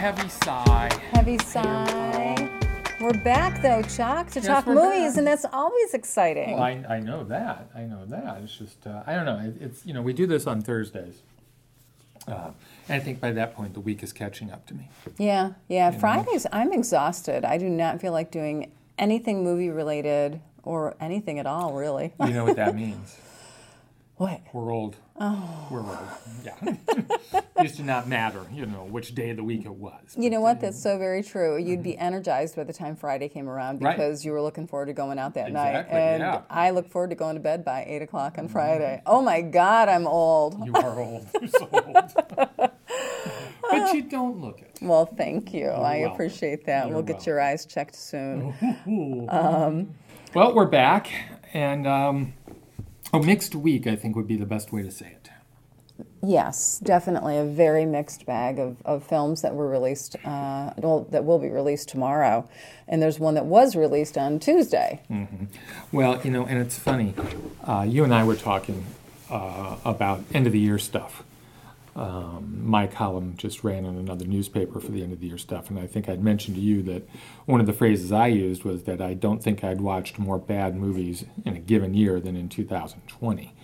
heavy sigh. Heavy sigh. We're back though, Chuck, to Yes, talk movies, back. and that's always exciting. Well, I, I know that. I know that. It's just, uh, I don't know. It, it's, you know, we do this on Thursdays. Uh, and I think by that point, the week is catching up to me. yeah, yeah. know. Fridays, I'm exhausted. I do not feel like doing anything movie related or anything at all, really. You know what that means? What? We're old. Oh. We're old. Yeah. Used to not matter, you know, which day of the week it was. You know what? That's so very true. You'd be energized by the time Friday came around Mm-hmm. Right. because you were looking forward to going out that night. Exactly, And yeah. Mm-hmm. I look forward to going to bed by 8 o'clock on Friday. Oh my God, I'm old. You are old. You're so old. but you don't look it. Well, thank you. I welcome. appreciate that. You're we'll get your eyes checked soon. Well, we're back, and um, a mixed week, I think, would be the best way to say it. Yes, definitely a very mixed bag of, of films that were released, uh, well, that will be released tomorrow. And there's one that was released on Tuesday. Well, you know, and it's funny. Uh, you and I were talking uh, about end of the year stuff. Um, my column just ran on another newspaper for the end of the year stuff, and I think I'd mentioned to you that one of the phrases I used was that I don't think I'd watched more bad movies in a given year than in 2020.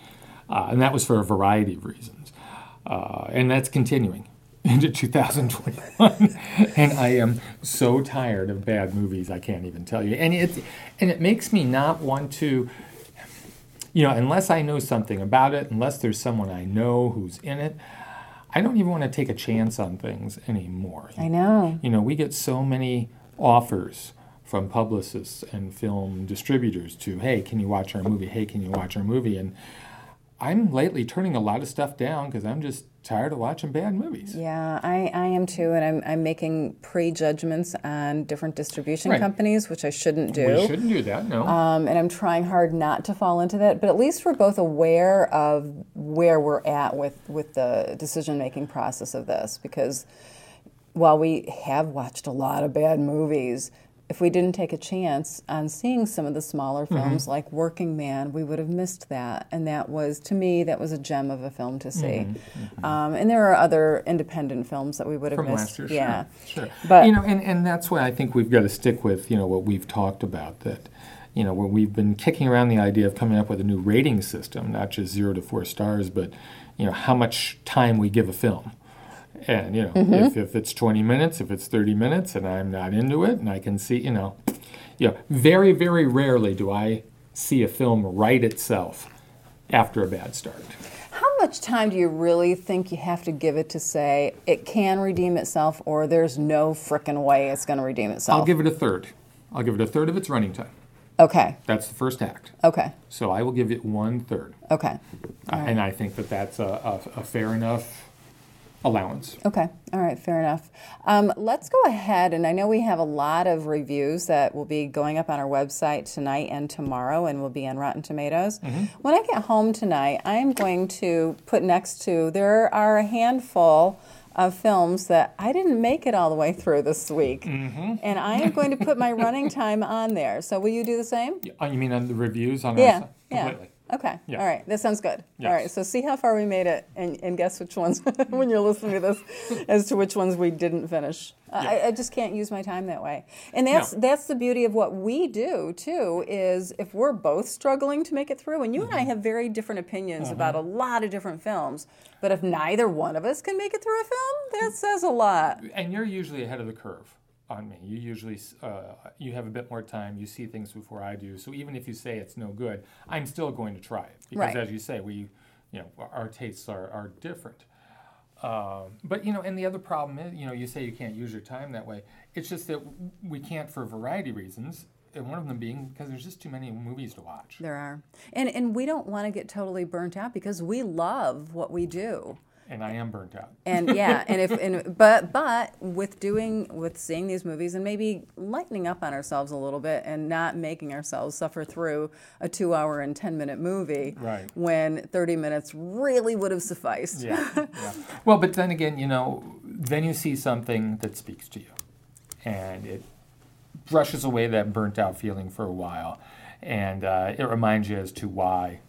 Uh, and that was for a variety of reasons. Uh, and that's continuing into 2021. and I am so tired of bad movies, I can't even tell you. And it, and it makes me not want to, you know, unless I know something about it, unless there's someone I know who's in it, I don't even want to take a chance on things anymore. I know. You know, we get so many offers from publicists and film distributors to, hey, can you watch our movie? Hey, can you watch our movie? And I'm lately turning a lot of stuff down because I'm just tired of watching bad movies. Yeah, I, I am too. And I'm, I'm making prejudgments on different distribution Right. companies, which I shouldn't do. We shouldn't do that, no. Um, and I'm trying hard not to fall into that, but at least we're both aware of where we're at with, with the decision making process of this. Because while we have watched a lot of bad movies, if we didn't take a chance on seeing some of the smaller Mm-hmm. films like Working Man, we would have missed that. And that was, to me, that was a gem of a film to see. Um, and there are other independent films that we would have Mm-hmm. from missed. year. yeah. Sure, sure. But- you know, and, and that's why I think we've got to stick with you know what we've talked about that. You know, where we've been kicking around the idea of coming up with a new rating system, not just zero to four stars, but you know how much time we give a film. And you know, Mm-hmm. if, if it's 20 minutes, if it's 30 minutes, and I'm not into it, and I can see, you know, you know, very very rarely do I see a film right itself after a bad start. How much time do you really think you have to give it to say it can redeem itself or there's no frickin' way it's going to redeem itself? I'll give it a third. I'll give it a third of its running time. okay, That's the first act. okay, So I will give it one third. okay, Uh, And I think that that's a, a, a fair enough allowance. okay. All right, fair enough. Um, let's go ahead, and I know we have a lot of reviews that will be going up on our website tonight and tomorrow, and will be on Rotten Tomatoes. Mm-hmm. When I get home tonight, I am going to put next to there are a handful of films that I didn't make it all the way through this week, mm-hmm. and I am going to put my running time on there. So will you do the same? Oh, you mean on the reviews on our Yeah, site? yeah. Completely. Okay. Yeah. All right. That sounds good. Yes. All right. So see how far we made it, and, and guess which ones when you're listening to this, as to which ones we didn't finish. I, I just can't use my time that way, and that's No. that's the beauty of what we do too. Is if we're both struggling to make it through, and you and I Mm-hmm. have very different opinions about a lot of different films, but if neither one of us can make it through a film, that says a lot. And you're usually ahead of the curve on me. You usually uh, you have a bit more time. You see things before I do. So even if you say it's no good, I'm still going to try it because, Right. as you say, we, you know, our tastes are, are different. Um, but you know, and the other problem is, you know, you say you can't use your time that way. It's just that we can't for a variety of reasons, and one of them being because there's just too many movies to watch. There are, and and we don't want to get totally burnt out because we love what we do. And I am burnt out. and yeah and if and but but with doing with seeing these movies and maybe lightening up on ourselves a little bit and not making ourselves suffer through a two hour and 10 minute movie Right. when 30 minutes really would have sufficed Yeah, yeah. Well, but then again, you know, then you see something that speaks to you, and it brushes away that burnt out feeling for a while, and uh, it reminds you as to why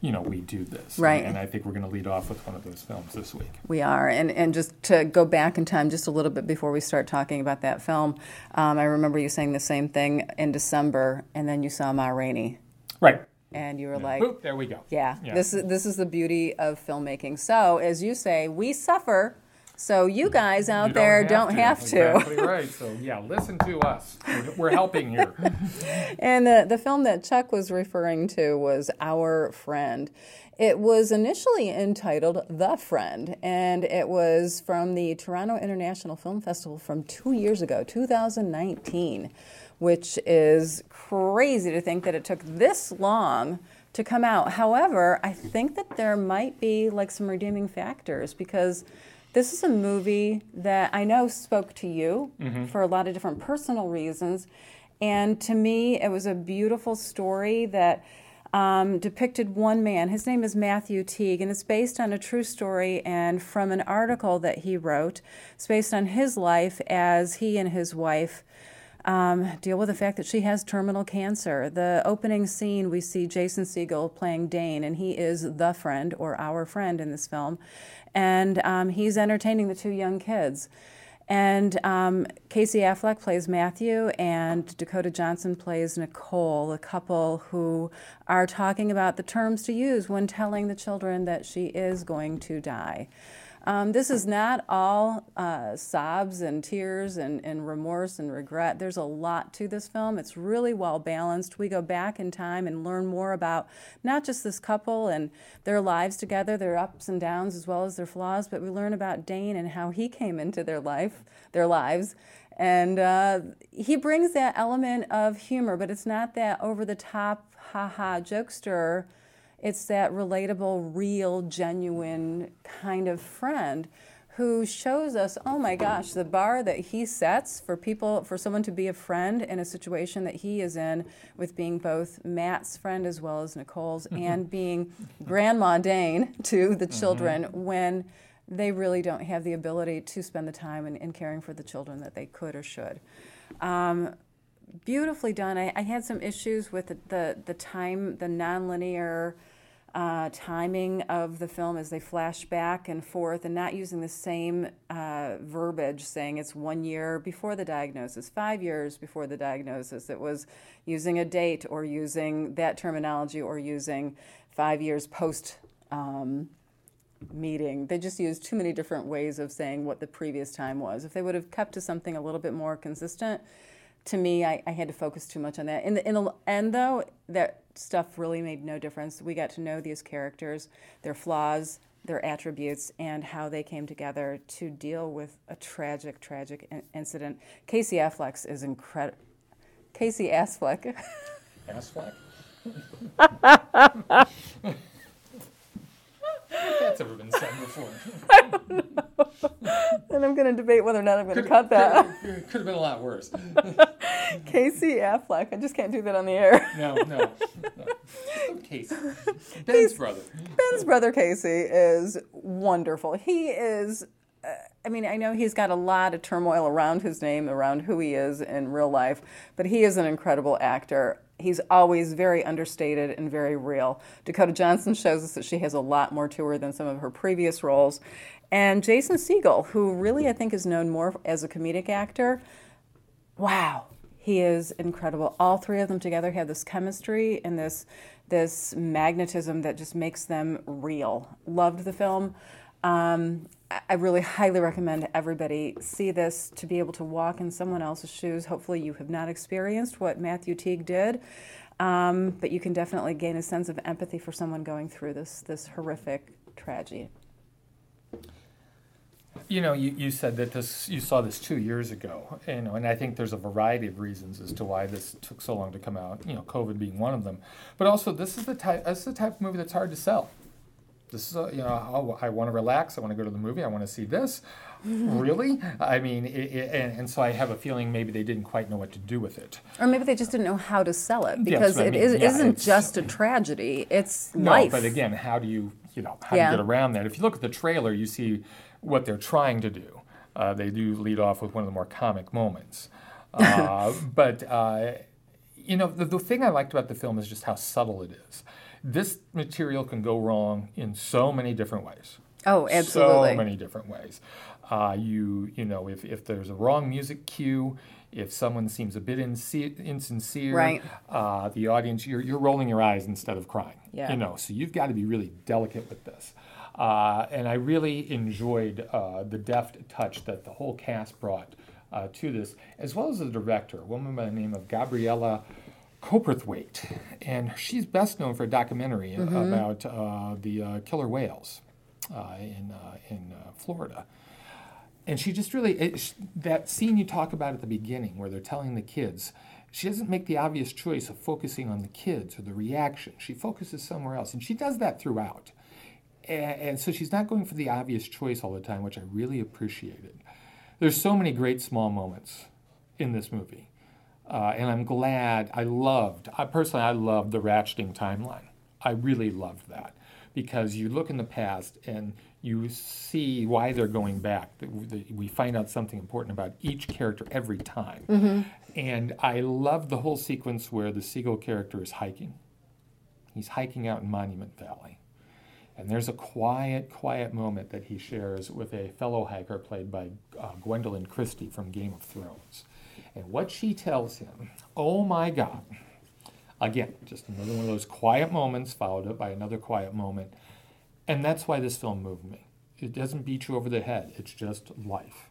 you know, we do this. Right. And I think we're going to lead off with one of those films this week. We are, and and just to go back in time just a little bit before we start talking about that film, um, I remember you saying the same thing in December, and then you saw Ma Rainey, Right. and you were like, Boop, there we go. Yeah, Yeah. this is this is the beauty of filmmaking. So, as you say, we suffer. So you guys out You there don't have to. Exactly right. So yeah, listen to us. We're, we're helping here. And the, the film that Chuck was referring to was Our Friend. It was initially entitled The Friend, and it was from the Toronto International Film Festival from two years ago, 2019, which is crazy to think that it took this long to come out. However, I think that there might be like some redeeming factors because this is a movie that I know spoke to you for a lot of different personal reasons. And to me, it was a beautiful story that um, depicted one man. His name is Matthew Teague, and it's based on a true story and from an article that he wrote. It's based on his life as he and his wife um, deal with the fact that she has terminal cancer. The opening scene, we see Jason Segel playing Dane, and he is the friend or our friend in this film. And um, he's entertaining the two young kids. And um, Casey Affleck plays Matthew, and Dakota Johnson plays Nicole, a couple who are talking about the terms to use when telling the children that she is going to die. Um, this is not all uh, sobs and tears and, and remorse and regret. There's a lot to this film. It's really well balanced. We go back in time and learn more about not just this couple and their lives together, their ups and downs as well as their flaws, but we learn about Dane and how he came into their life, their lives. And uh, he brings that element of humor, but it's not that over the top, ha ha jokester it's that relatable, real, genuine kind of friend who shows us, oh my gosh, the bar that he sets for people, for someone to be a friend in a situation that he is in, with being both Matt's friend as well as Nicole's, and being Grandma Dane to the children when they really don't have the ability to spend the time in, in caring for the children that they could or should. Um, beautifully done. I, I had some issues with the, the, the time, the nonlinear uh, timing of the film as they flash back and forth and not using the same uh, verbiage saying it's one year before the diagnosis, five years before the diagnosis. It was using a date or using that terminology or using five years post. Um, meeting. They just used too many different ways of saying what the previous time was. If they would have kept to something a little bit more consistent, to me, I, I had to focus too much on that. In the, in the end, though, that stuff really made no difference. We got to know these characters, their flaws, their attributes, and how they came together to deal with a tragic, tragic in- incident. Casey Affleck is incredible. Casey Affleck. Flag. That's ever been said before. I don't know. and I'm going to debate whether or not I'm going to cut that. Could, could have been a lot worse. Casey Affleck. I just can't do that on the air. No, no. no. Casey. Ben's brother. Ben's brother Casey is wonderful. He is. Uh, I mean, I know he's got a lot of turmoil around his name, around who he is in real life, but he is an incredible actor. He's always very understated and very real. Dakota Johnson shows us that she has a lot more to her than some of her previous roles. And Jason Segel, who really I think is known more as a comedic actor, wow, he is incredible. All three of them together have this chemistry and this this magnetism that just makes them real. Loved the film. Um, I- really highly recommend everybody see this to be able to walk in someone else's shoes. Hopefully, you have not experienced what Matthew Teague did, um, but you can definitely gain a sense of empathy for someone going through this this horrific tragedy. You know, you, you said that this you saw this two years ago, you know, and I think there's a variety of reasons as to why this took so long to come out. You know, COVID being one of them, but also this is the type this is the type of movie that's hard to sell. This is a, you know I want to relax. I want to go to the movie. I want to see this. really? I mean, it, it, and, and so I have a feeling maybe they didn't quite know what to do with it. Or maybe they just didn't know how to sell it because I it mean. is, Yeah, isn't just a tragedy; it's No, life. but again, how do you, you know, how Yeah. do you get around that? If you look at the trailer, you see what they're trying to do. Uh, they do lead off with one of the more comic moments. Uh, but, uh, you know, the, the thing I liked about the film is just how subtle it is. This material can go wrong in so many different ways. Oh, absolutely. So many different ways. Uh, you you know if, if there's a wrong music cue, if someone seems a bit inse- insincere, Right. uh, the audience you're you're rolling your eyes instead of crying. Yeah. You know, so you've got to be really delicate with this. Uh, and I really enjoyed uh, the deft touch that the whole cast brought uh, to this, as well as the director, a woman by the name of Gabriella Cowperthwaite. And she's best known for a documentary about uh, the uh, killer whales uh, in, uh, in uh, Florida. And she just really, it, sh- that scene you talk about at the beginning where they're telling the kids, she doesn't make the obvious choice of focusing on the kids or the reaction. She focuses somewhere else. And she does that throughout. And, and so she's not going for the obvious choice all the time, which I really appreciated. There's so many great small moments in this movie. Uh, and I'm glad, I loved, I personally, I loved the ratcheting timeline. I really loved that because you look in the past and you see why they're going back. We- find out something important about each character every time. And I love the whole sequence where the Segel character is hiking. He's hiking out in Monument Valley. And there's a quiet, quiet moment that he shares with a fellow hiker played by uh, Gwendoline Christie from Game of Thrones. And what she tells him, oh my God, again, just another one of those quiet moments followed up by another quiet moment. And that's why this film moved me. It doesn't beat you over the head, it's just life.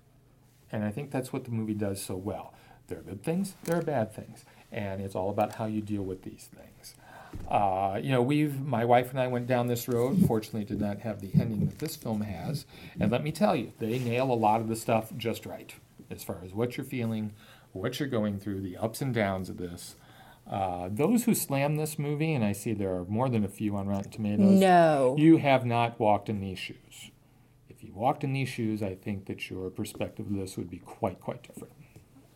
And I think that's what the movie does so well. There are good things, there are bad things, and it's all about how you deal with these things. Uh, you know, we've my wife and I went down this road. Fortunately, did not have the ending that this film has. And let me tell you, they nail a lot of the stuff just right, as far as what you're feeling, what you're going through, the ups and downs of this. Uh, those who slam this movie, and I see there are more than a few on Rotten Tomatoes. No. You have not walked in these shoes. If you walked in these shoes, I think that your perspective of this would be quite, quite different.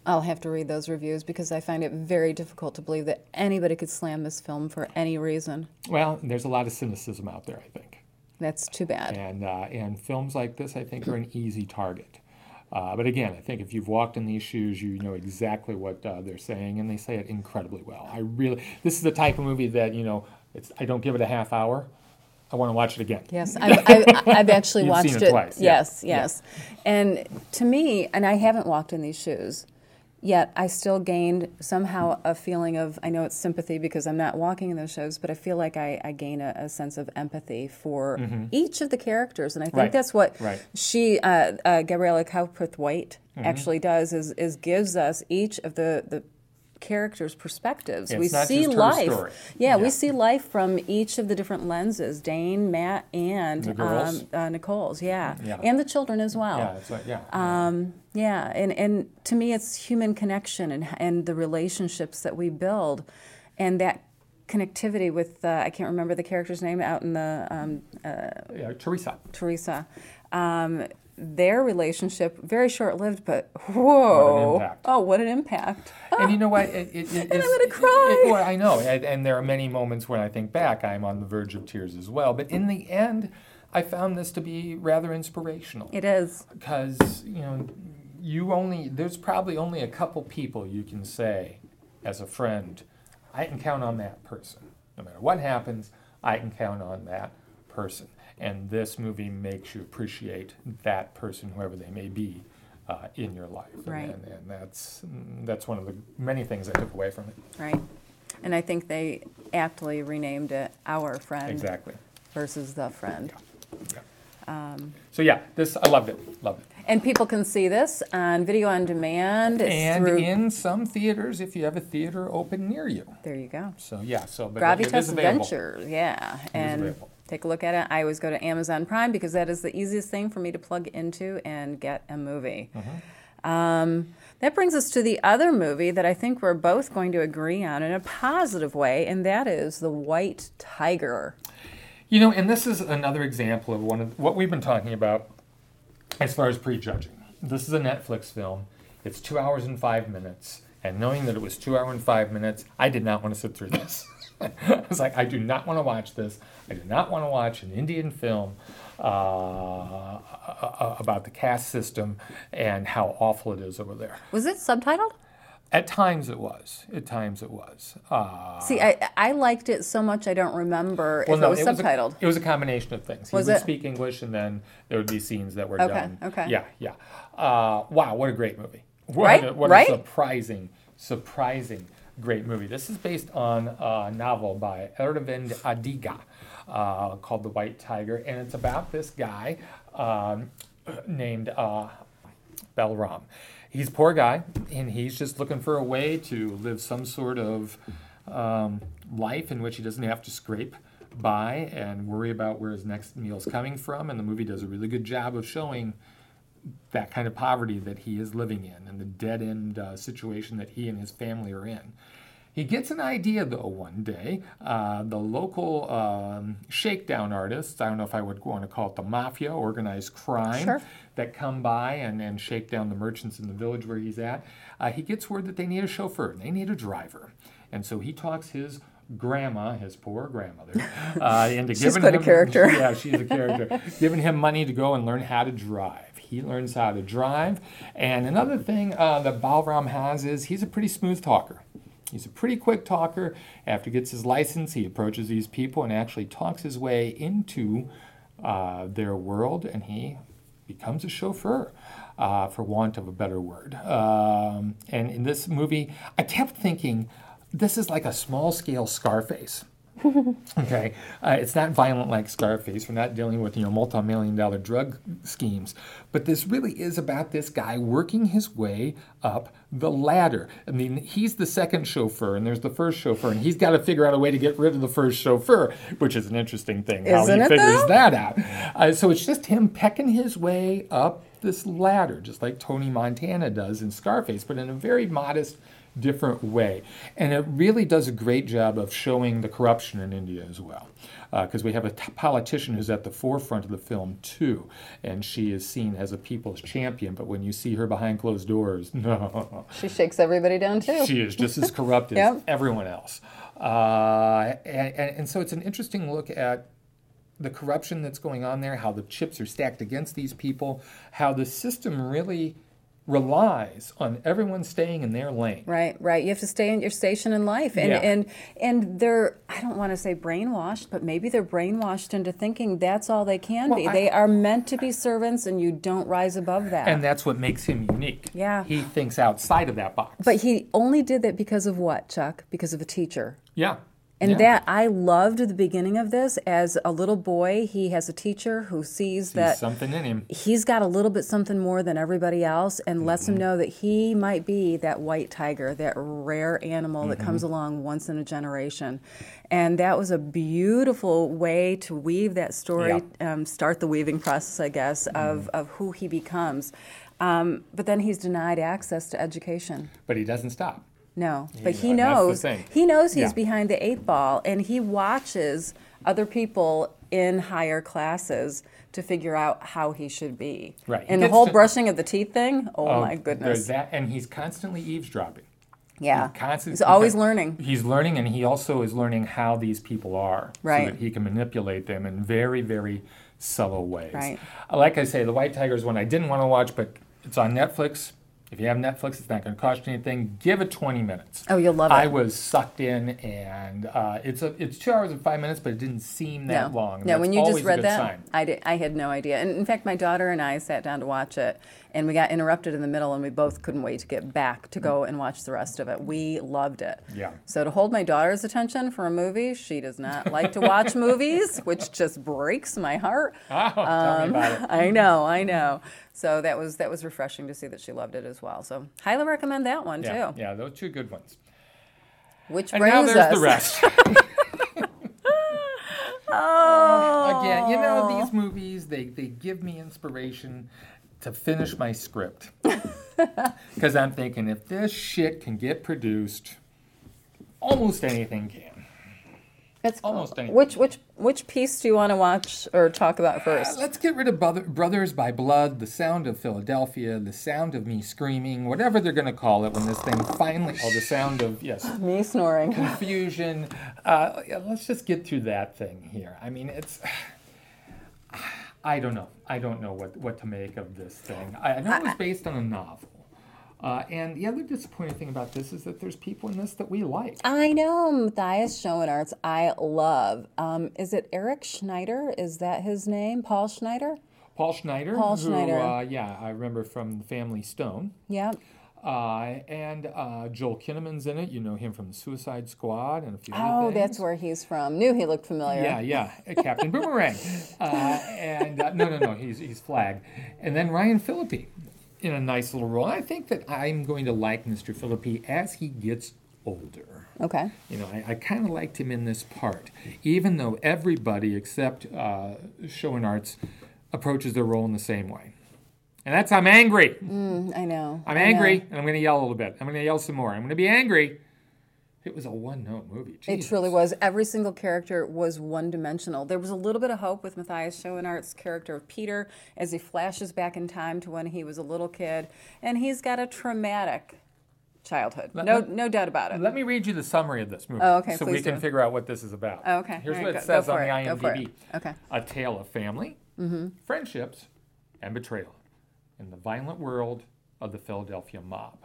I'll have to read those reviews because I find it very difficult to believe that anybody could slam this film for any reason. Well, there's a lot of cynicism out there, I think. That's too bad. And, uh, and films like this, I think, are an easy target. Uh, but again, I think if you've walked in these shoes, you know exactly what uh, they're saying, and they say it incredibly well. I really, this is the type of movie that you know, it's, I don't give it a half hour. I want to watch it again. Yes, I've, I've, I've actually watched seen it twice, yeah. Yes, yes. And to me, and I haven't walked in these shoes, yet I still gained somehow a feeling of, I know it's sympathy because I'm not walking in those shoes, but I feel like I, I gain a, a sense of empathy for each of the characters. And I think Mm-hmm. Right, that's what right. she, uh, uh, Gabriella Cowperthwaite, Mm-hmm. actually does, is, is gives us each of the, the characters' perspectives. We see life. story. Yeah, we see life from each of the different lenses Dane, Matt, and um, uh, Nicole's, yeah. Yeah. and the children as well. Yeah, it's like, yeah. Um, yeah, and, and to me, it's human connection and, and the relationships that we build, and that connectivity with uh, I can't remember the character's name out in the um, yeah, Teresa. Teresa. Um, their relationship very short lived, but whoa! impact. Oh, what an impact! And you know what? It, it, it, I'm gonna cry. well, I know, and, and there are many moments when I think back, I'm on the verge of tears as well. But in the end, I found this to be rather inspirational It is. because you know, you only there's probably only a couple people you can say, as a friend, I can count on that person. No matter what happens, I can count on that person. And this movie makes you appreciate that person, whoever they may be, uh, in your life. And- Right. And, and that's that's one of the many things I took away from it. Right. And I think they aptly renamed it Our Friend Exactly. versus The Friend. Yeah. Um, so yeah, this I loved it. Loved it. And people can see this on video on demand. It's And through, in some theaters, if you have a theater open near you. there you go. So yeah, so but it- it Gravitas available. Ventures, yeah. And available. Take a look at it. I always go to Amazon Prime because that is the easiest thing for me to plug into and get a movie. Mm-hmm. Um, that brings us to the other movie that I think we're both going to agree on in a positive way, and that is The White Tiger. You know, and this is another example of one of what we've been talking about as far as prejudging. This is a Netflix film. It's two hours and five minutes. And knowing that it was two hours and five minutes, I did not want to sit through this. I was like, I do not want to watch this. I do not want to watch an Indian film uh, about the caste system and how awful it is over there. Was it subtitled? At times it was. At times it was. Uh, See, I, I liked it so much I don't remember if it was subtitled. A, it was a combination of things. He Was would it? speak English, and then there would be scenes that were Okay, done. okay. Yeah, yeah. Uh, wow, what a great movie! What Right, A, what right? a surprising, surprising, great movie. This is based on a novel by Aravind Adiga uh, called The White Tiger, and it's about this guy um, named uh, Balram. He's a poor guy, and he's just looking for a way to live some sort of um, life in which he doesn't have to scrape by and worry about where his next meal's coming from. And the movie does a really good job of showing that kind of poverty that he is living in and the dead end uh, situation that he and his family are in. He gets an idea though one day. Uh, the local um, shakedown artists, I don't know if I would want to call it the mafia, organized crime, Sure. that come by and, and shake down the merchants in the village where he's at. Uh, he gets word that they need a chauffeur they need a driver. And so he talks his grandma, his poor grandmother, uh, into She's giving quite a him character. yeah, she's a character. Giving him money to go and learn how to drive. He learns how to drive. And another thing uh, that Balram has is he's a pretty smooth talker. He's a pretty quick talker. After he gets his license, he approaches these people and actually talks his way into uh, their world, and he becomes a chauffeur, uh, for want of a better word. Um, and in this movie, I kept thinking, this is like a small scale Scarface. Okay, uh, it's not violent like Scarface. We're not dealing with you know multi-million dollar drug schemes, but this really is about this guy working his way up the ladder. I mean, he's the second chauffeur, and there's the first chauffeur, and he's got to figure out a way to get rid of the first chauffeur, which is an interesting thing. how Isn't how he figures though? that out. Uh, so it's just him pecking his way up this ladder, just like Tony Montana does in Scarface, but in a very modest different way. And it really does a great job of showing the corruption in India as well. Because we have a t- politician who's at the forefront of the film, too. And she is seen as a people's champion. But when you see her behind closed doors, no. She shakes everybody down too. She is just as corrupt as everyone else. Uh, and, and so it's an interesting look at the corruption that's going on there, how the chips are stacked against these people, how the system really relies on everyone staying in their lane. Right, right. You have to stay in your station in life, and Yeah. and and they're I don't want to say brainwashed, but maybe they're brainwashed into thinking that's all they can Well, be. I- they are meant to be servants, and you don't rise above that. And that's what makes him unique. Yeah. He thinks outside of that box. but he only did that because of what, Chuck? Because of a teacher. yeah. And yeah. that I loved the beginning of this as a little boy. He has a teacher who sees Sees that something in him. he's got a little bit something more than everybody else and lets Mm-hmm. him know that he might be that white tiger, that rare animal that Mm-hmm. comes along once in a generation. And that was a beautiful way to weave that story, um, start the weaving process, I guess, of, Mm-hmm. of who he becomes. Um, but then he's denied access to education. But he doesn't stop. No, but he knows he knows he's Yeah. behind the eight ball, and he watches other people in higher classes to figure out how he should be. Right. And the whole to- brushing of the teeth thing. Oh, my There's goodness. that, and he's constantly eavesdropping. Yeah. He constantly- He's always learning. He's learning, and he also is learning how these people are, Right. so that he can manipulate them in very, very subtle ways. Right. Uh, Like I say, The White Tiger is one I didn't want to watch, but it's on Netflix. If you have Netflix, it's not going to cost you anything. Give it 20 minutes. Oh, you'll love it. I was sucked in, and uh, it's a it's two hours and five minutes, but it didn't seem that no. long. No, that's when you just read that, sign. I, did, I had no idea. And in fact, my daughter and I sat down to watch it, and we got interrupted in the middle, and we both couldn't wait to get back to go and watch the rest of it. We loved it. Yeah. So to hold my daughter's attention for a movie, she does not like to watch movies, which just breaks my heart. Oh, tell me about um, it. I know, I know. So that was that was refreshing to see that she loved it as well. So highly recommend that one Yeah, too. yeah, those two good ones. Which And brings now there's us the rest. Oh, Again, you know, oh. these movies, they, they give me inspiration to finish my script. Because I'm thinking, if this shit can get produced, almost anything can. It's almost anything. Which which which piece do you want to watch or talk about Uh, first? let's get rid of Brother, Brothers by Blood, The Sound of Philadelphia, The Sound of Me Screaming, whatever they're going to call it when this thing finally, oh, The Sound of, yes, Me snoring. confusion. Uh, let's just get through that thing here. I mean, it's. I don't know. I don't know what, what to make of this thing. I, I know it was based on a novel. Uh, and the other disappointing thing about this is that there's people in this that we like. I know Matthias Schoenaerts. I love. Um, is it Eric Schneider? Is that his name? Paul Schneider? Paul Schneider. Paul who, Schneider. Uh, yeah, I remember from the Family Stone. Yep. Uh, and uh, Joel Kinnaman's in it. You know him from the Suicide Squad and a few Oh, other things. Oh, that's where he's from. Knew he looked familiar. Yeah, yeah, uh, Captain Boomerang. Uh, and uh, no, no, no, he's he's Flag. And then Ryan Phillippe in a nice little role. I think that I'm going to like Mr. Phillippe as he gets older. Okay. You know, I, I kind of liked him in this part, even though everybody except uh, Schoenaerts approaches their role in the same way. And that's I'm angry. Mm, I know. I'm I angry, know. and I'm going to yell a little bit. I'm going to yell some more. I'm going to be angry. It was a one-note movie. It truly was. Every single character was one dimensional. There was a little bit of hope with Matthias Schoenaerts' character of Peter as he flashes back in time to when he was a little kid. And he's got a traumatic childhood. Let- no, let- no doubt about it. Let me read you the summary of this movie. Oh, okay, So we can do. figure out what this is about. Oh, okay. Here's All what it go- go says on for the it, go for IMDb. Okay. A tale of family, Mm-hmm. friendships, and betrayal in the violent world of the Philadelphia mob.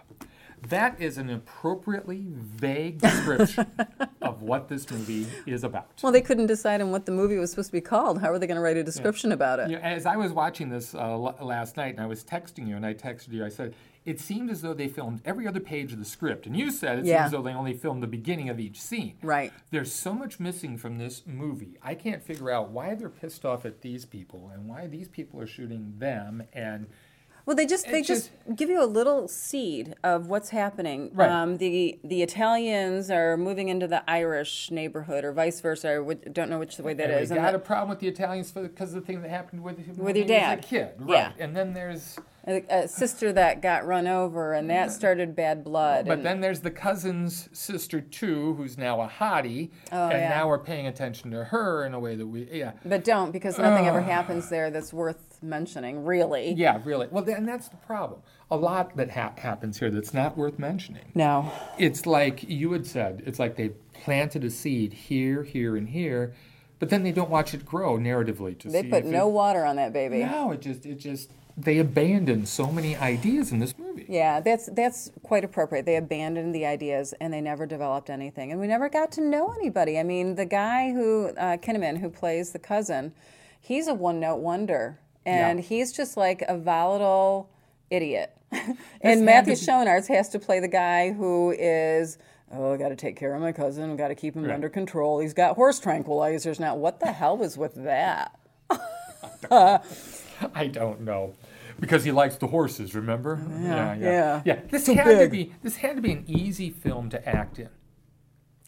That is an appropriately vague description of what this movie is about. Well, they couldn't decide on what the movie was supposed to be called. How were they going to write a description about it? You know, as I was watching this uh, l- last night, and I was texting you, and I texted you, I said, it seemed as though they filmed every other page of the script. And you said it Yeah. seemed as though they only filmed the beginning of each scene. Right. There's so much missing from this movie. I can't figure out why they're pissed off at these people and why these people are shooting them. And Well, they just they It's just, give you a little seed of what's happening. Right. Um, the the Italians are moving into the Irish neighborhood, or vice versa. I would- don't know which way that and is. we got a problem with the Italians because of the thing that happened with, when your dad. a kid. Right. Yeah. And then there's a, a sister that got run over, and that started bad blood. But and- then there's the cousin's sister too, who's now a hottie, Oh, and yeah. now we're paying attention to her in a way that we, yeah, but don't because nothing ever happens there that's worth mentioning, really. yeah, really. Well, and that's the problem. A lot that ha- happens here that's not worth mentioning. No. It's like you had said. It's like they planted a seed here, here, and here, but then they don't watch it grow narratively to They see. put if no water on that baby. no, it just, it just. They abandoned so many ideas in this movie. Yeah, that's that's quite appropriate. They abandoned the ideas and they never developed anything, and we never got to know anybody. I mean, the guy who uh, Kinnaman, who plays the cousin, he's a one-note wonder, and Yeah. he's just like a volatile idiot. and Matthew to be- Schoenaerts has to play the guy who is. Oh, I got to take care of my cousin. I got to keep him Right. under control. He's got horse tranquilizers now. What the hell was with that? I don't know. Because he likes the horses, remember? Yeah, yeah. yeah. This So had to be this had to be an easy film to act in.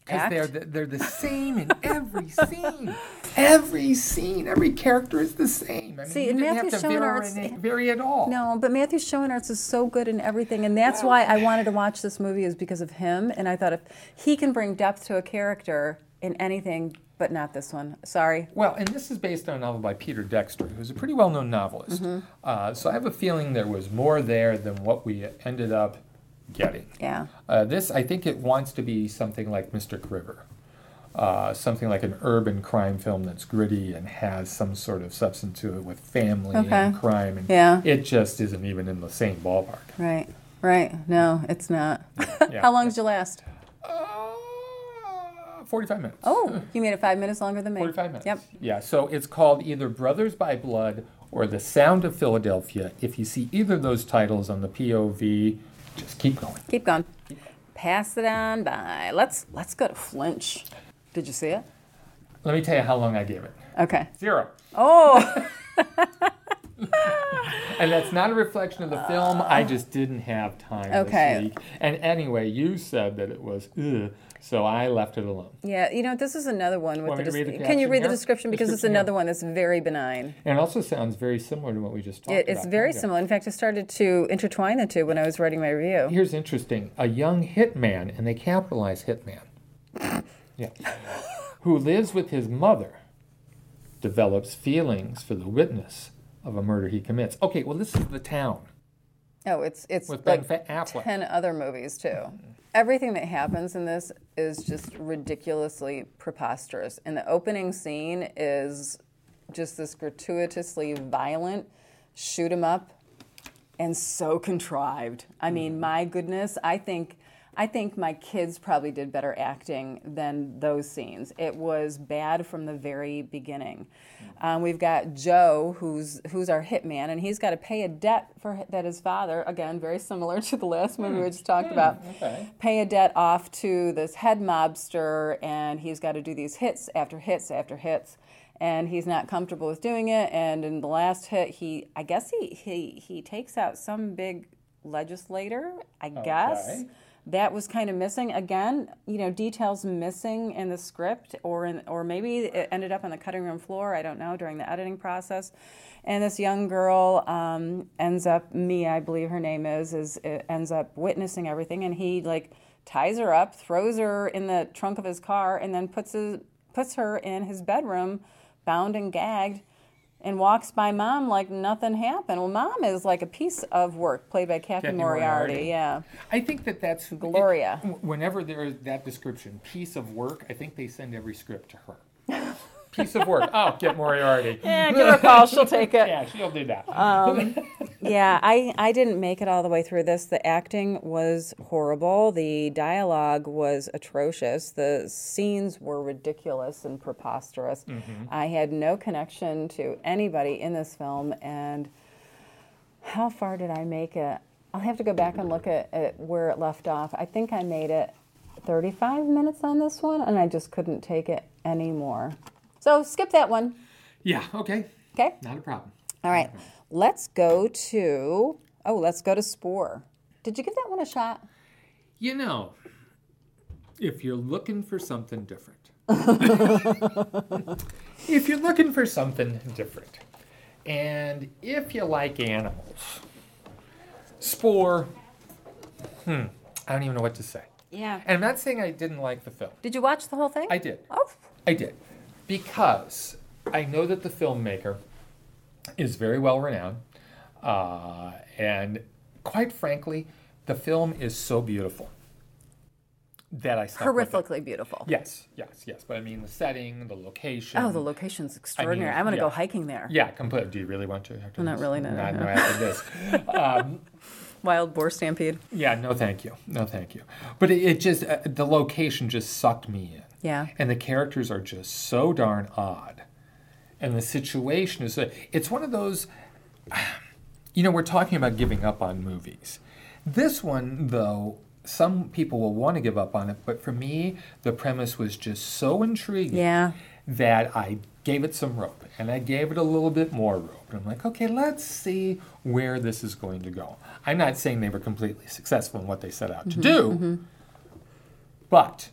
Because they're the, they're the same in every scene. Every scene, every character is the same. I mean, See, you didn't Matthew have to vary, Schoenaerts- vary at all. No, but Matthew Schoenaerts is so good in everything, and that's why I wanted to watch this movie is because of him. And I thought if he can bring depth to a character in anything, but not this one. Sorry. Well, and this is based on a novel by Peter Dexter, who's a pretty well-known novelist. Mm-hmm. Uh, so I have a feeling there was more there than what we ended up getting. Yeah. Uh, this, I think, it wants to be something like Mystic River, uh, something like an urban crime film that's gritty and has some sort of substance to it with family and crime, and Yeah. it just isn't even in the same ballpark. Right. Right. No, it's not. Yeah. How long did you last? Uh, Forty-five minutes. Oh, you made it five minutes longer than me. 45 minutes. Yep. Yeah, so it's called either Brothers by Blood or The Sound of Philadelphia. If you see either of those titles on the POV, just keep going. Keep going. Pass it on by. Let's let's go to Flinch. Did you see it? Let me tell you how long I gave it. Okay. Zero. Oh, And that's not a reflection of the film. I just didn't have time Okay. this week. And anyway, you said that it was ugh, so I left it alone. yeah. You know, this is another one with the. read the Can you read the description because it's Description here. another one that's very benign. And it also sounds very similar to what we just talked It, about. it's very similar. In fact, I started to intertwine the two when I was writing my review. Here's interesting a young hitman, and they capitalize hitman, yeah, who lives with his mother, develops feelings for the witness of a murder he commits. Okay, well, this is the town Oh, it's it's with like Ben Affleck. ten other movies too. Mm-hmm. Everything that happens in this is just ridiculously preposterous. And the opening scene is just this gratuitously violent shoot 'em up, and so contrived. I mean, mm-hmm. my goodness, I think I think my kids probably did better acting than those scenes. It was bad from the very beginning. Mm-hmm. Um, we've got Joe, who's who's our hitman, and he's got to pay a debt for that his father, again, very similar to the last movie we hmm. just talked hmm. about, okay. pay a debt off to this head mobster, and he's got to do these hits after hits after hits and he's not comfortable with doing it. And in the last hit, he, I guess he he he takes out some big legislator, I guess. That was kind of missing. Again, you know, details missing in the script, or in, or maybe it ended up on the cutting room floor. I don't know during the editing process. And this young girl um, ends up, me I believe her name is, is uh, ends up witnessing everything, and he like ties her up, throws her in the trunk of his car, and then puts his puts her in his bedroom, bound and gagged and walks by mom like nothing happened. Well, mom is like a piece of work, played by Cathy, Cathy Moriarty. Moriarty. Yeah. I think that that's Gloria. it- whenever there is that description, piece of work, I think they send every script to her. Piece of work. Oh, get Moriarty. Yeah, give her a call. She'll take it. Yeah, she'll do that. Um, yeah, I, I didn't make it all the way through this. The acting was horrible. The dialogue was atrocious. The scenes were ridiculous and preposterous. Mm-hmm. I had no connection to anybody in this film. And how far did I make it? I'll have to go back and look at, at where it left off. I think I made it 35 minutes on this one, and I just couldn't take it anymore. So skip that one. yeah, okay. Okay. Not a problem. All right, let's go to oh, let's go to Spoor. Did you give that one a shot? You know, if you're looking for something different, if you're looking for something different, and if you like animals, Spoor, hmm, I don't even know what to say. Yeah. And I'm not saying I didn't like the film. Did you watch the whole thing? I did. Oh, I did. Because I know that the filmmaker is very well renowned. Uh, and quite frankly, the film is so beautiful that I stuck horrifically beautiful. Yes, yes, yes. But I mean, the setting, the location. Oh, the location's extraordinary. I, want to yeah. go hiking there. Yeah, completely. Do you really want to? After Not this? really, no, Not, no. no, after this. Um, Wild boar stampede. yeah, no, thank you. No, thank you. But it, it just, uh, the location just sucked me in. Yeah. And the characters are just so darn odd. And the situation is, that it's one of those, you know, we're talking about giving up on movies. This one, though, some people will want to give up on it, but for me, the premise was just so intriguing Yeah. that I gave it some rope and I gave it a little bit more rope. And I'm like, okay, let's see where this is going to go. I'm not saying they were completely successful in what they set out to mm-hmm. do, mm-hmm. but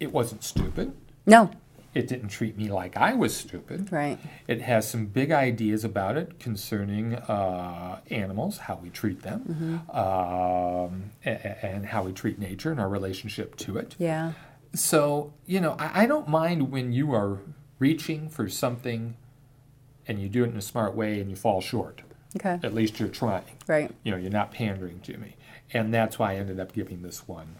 it wasn't stupid. No. It didn't treat me like I was stupid. Right. It has some big ideas about it concerning uh, animals, how we treat them, um, a- a- and how we treat nature and our relationship to it. Yeah. So, you know, I, I don't mind when you are reaching for something and you do it in a smart way and you fall short. Okay. At least you're trying. Right. You know, you're not pandering to me. And that's why I ended up giving this one,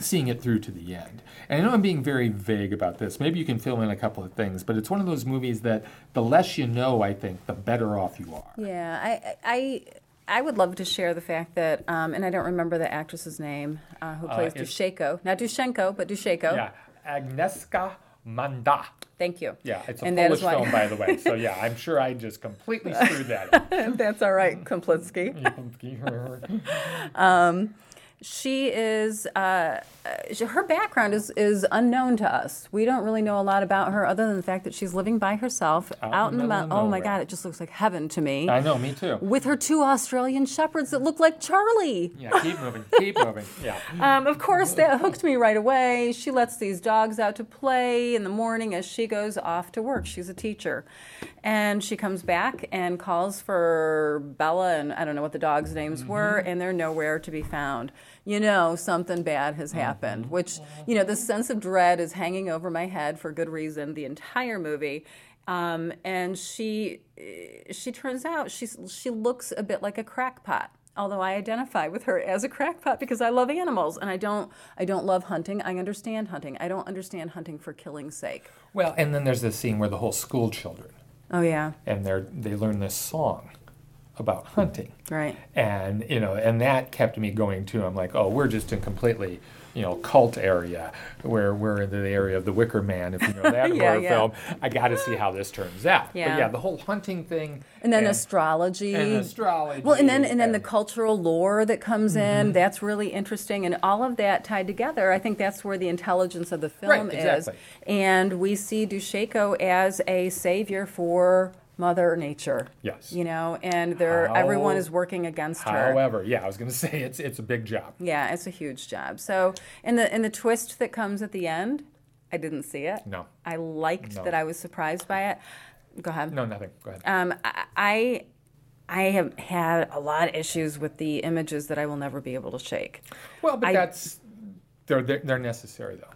seeing it through to the end. And I know I'm being very vague about this. Maybe you can fill in a couple of things, but it's one of those movies that the less you know, I think, the better off you are. Yeah. I I I would love to share the fact that, um, and I don't remember the actress's name uh, who plays it's- Duszejko. Not Dushenko, but Duszejko. Yeah. Agnieszka Manda. Thank you. Yeah, it's a And Polish why- film, by the way. So yeah, I'm sure I just completely screwed that up. That's all right, Komplitsky. she is uh, uh, her background is is unknown to us. We don't really know a lot about her other than the fact that she's living by herself out, in the middle mountain. Oh my. God! It just looks like heaven to me. I know, me too. With her two Australian shepherds that look like Charlie. Yeah, keep moving, keep moving. Yeah. Um, of course, that hooked me right away. She lets these dogs out to play in the morning as she goes off to work. She's a teacher. And she comes back and calls for Bella, and I don't know what the dogs' names were, and they're nowhere to be found. You know, something bad has happened, which, you know, the sense of dread is hanging over my head for good reason the entire movie. Um, and she, she turns out she's, she looks a bit like a crackpot although I identify with her as a crackpot because I love animals and I don't I don't love hunting. I understand hunting. I don't understand hunting for killing's sake. Well, and then there's this scene where the whole school children Oh yeah. and they're they learn this song about hunting. Right. And you know, and that kept me going too. I'm like, oh, we're just in completely, you know, cult area where we're in the area of the Wicker Man. If you know that Yeah, horror yeah. film, I got to see how this turns out. Yeah. But yeah, the whole hunting thing. And then astrology. and astrology. Well, and then and then the cultural lore that comes Mm-hmm. in, that's really interesting, and all of that tied together. I think that's where the intelligence of the film Right, is. exactly. And we see Duszejko as a savior for Mother Nature. Yes. You know, and they're everyone is working against her. However, yeah, I was going to say it's it's a big job. Yeah, it's a huge job. So, and the and the twist that comes at the end, I didn't see it. No. I liked No. that I was surprised by it. Go ahead. No, nothing. Go ahead. Um, I, I I have had a lot of issues with the images that I will never be able to shake. well, but I- that's they're, they're they're necessary though.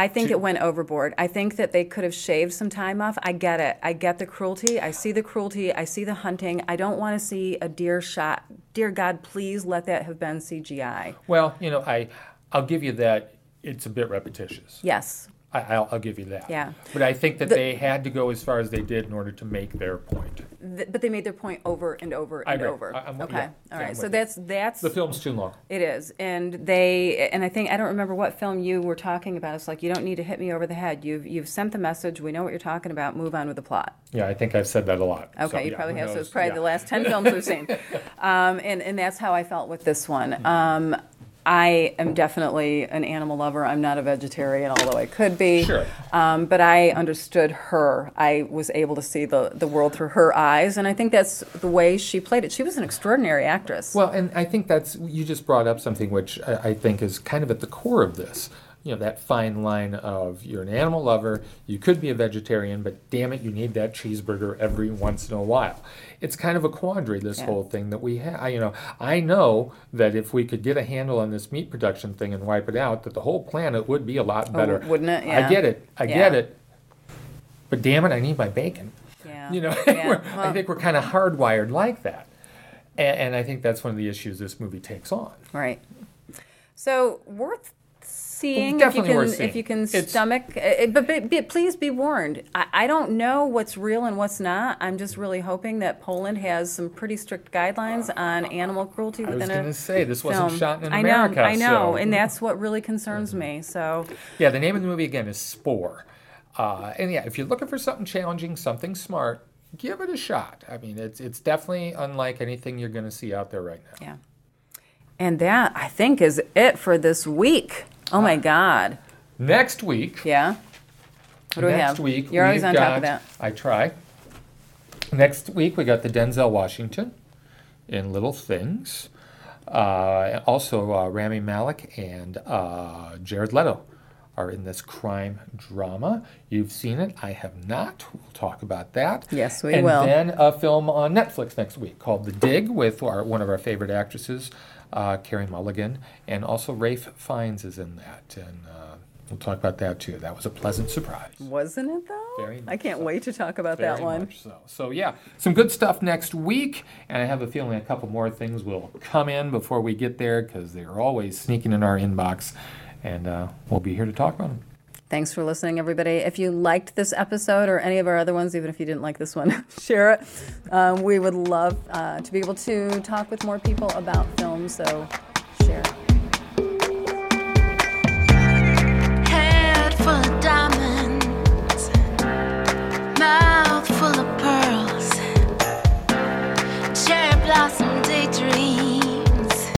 I think it went overboard. I think that they could have shaved some time off. I get it. I get the cruelty. I see the cruelty. I see the hunting. I don't want to see a deer shot. Dear God, please let that have been CGI. Well, you know, I I'll give you that. It's a bit repetitious. Yes. I, I'll, I'll give you that. Yeah. But I think that The- they had to go as far as they did in order to make their point. Th- but they made their point over and over and over. I- I'm okay. yeah. All Yeah, So that's that's The film's too long. It is, and they, and I think I don't remember what film you were talking about. It's like you don't need to hit me over the head. You've you've sent the message. We know what you're talking about. Move on with the plot. Yeah, I think I've said that a lot. Okay, So, you yeah, probably have. So it's probably the last ten films we've seen, um, and and that's how I felt with this one. Um, I am definitely an animal lover. I'm not a vegetarian, although I could be. Sure. Um, but I understood her. I was able to see the the world through her eyes, and I think that's the way she played it. She was an extraordinary actress. Well, and I think that's you just brought up something which I, I think is kind of at the core of this. You know, that fine line of you're an animal lover, you could be a vegetarian, but damn it, you need that cheeseburger every once in a while. It's kind of a quandary, this Yeah. whole thing that we have. You know, I know that if we could get a handle on this meat production thing and wipe it out, that the whole planet would be a lot oh, better. Oh, wouldn't it? Yeah. I get it. I Yeah. get it. But damn it, I need my bacon. yeah. You know, we're- I think we're kind of hardwired like that. And, and I think that's one of the issues this movie takes on. Right. So worth seeing Definitely if you can worth seeing. if you can It's- stomach. uh, But, but, but please be warned. I, I don't know what's real and what's not. I'm just really hoping that Poland has some pretty strict guidelines on animal cruelty I was within going to say this wasn't film. shot in America. I know, I know, so- and that's what really concerns me. So yeah. The name of the movie again is Spoor, uh, and yeah, if you're looking for something challenging, something smart, give it a shot. I mean, it's it's definitely unlike anything you're going to see out there right now. yeah. And that I think is it for this week. Oh my God. Next week, Yeah. What do we have? next week You're always we've on top of that. I try. Next week we got the Denzel Washington in Little Things. Uh, also, uh, Rami Malek and uh, Jared Leto are in this crime drama. You've seen it. I have not. We'll talk about that. Yes, we will. and will. then a film on Netflix next week called The Dig with our, one of our favorite actresses, uh, Carey Mulligan, and also Ralph Fiennes is in that. And uh, we'll talk about that too. That was a pleasant surprise. Wasn't it though? Very I can't so. wait to talk about that one. so. So yeah, some good stuff next week, and I have a feeling a couple more things will come in before we get there because they're always sneaking in our inbox, and uh, we'll be here to talk about them. Thanks for listening, everybody. If you liked this episode or any of our other ones, even if you didn't like this one, share it. Um, we would love uh, to be able to talk with more people about film, so share. Head full of diamonds, mouth full of pearls, cherry.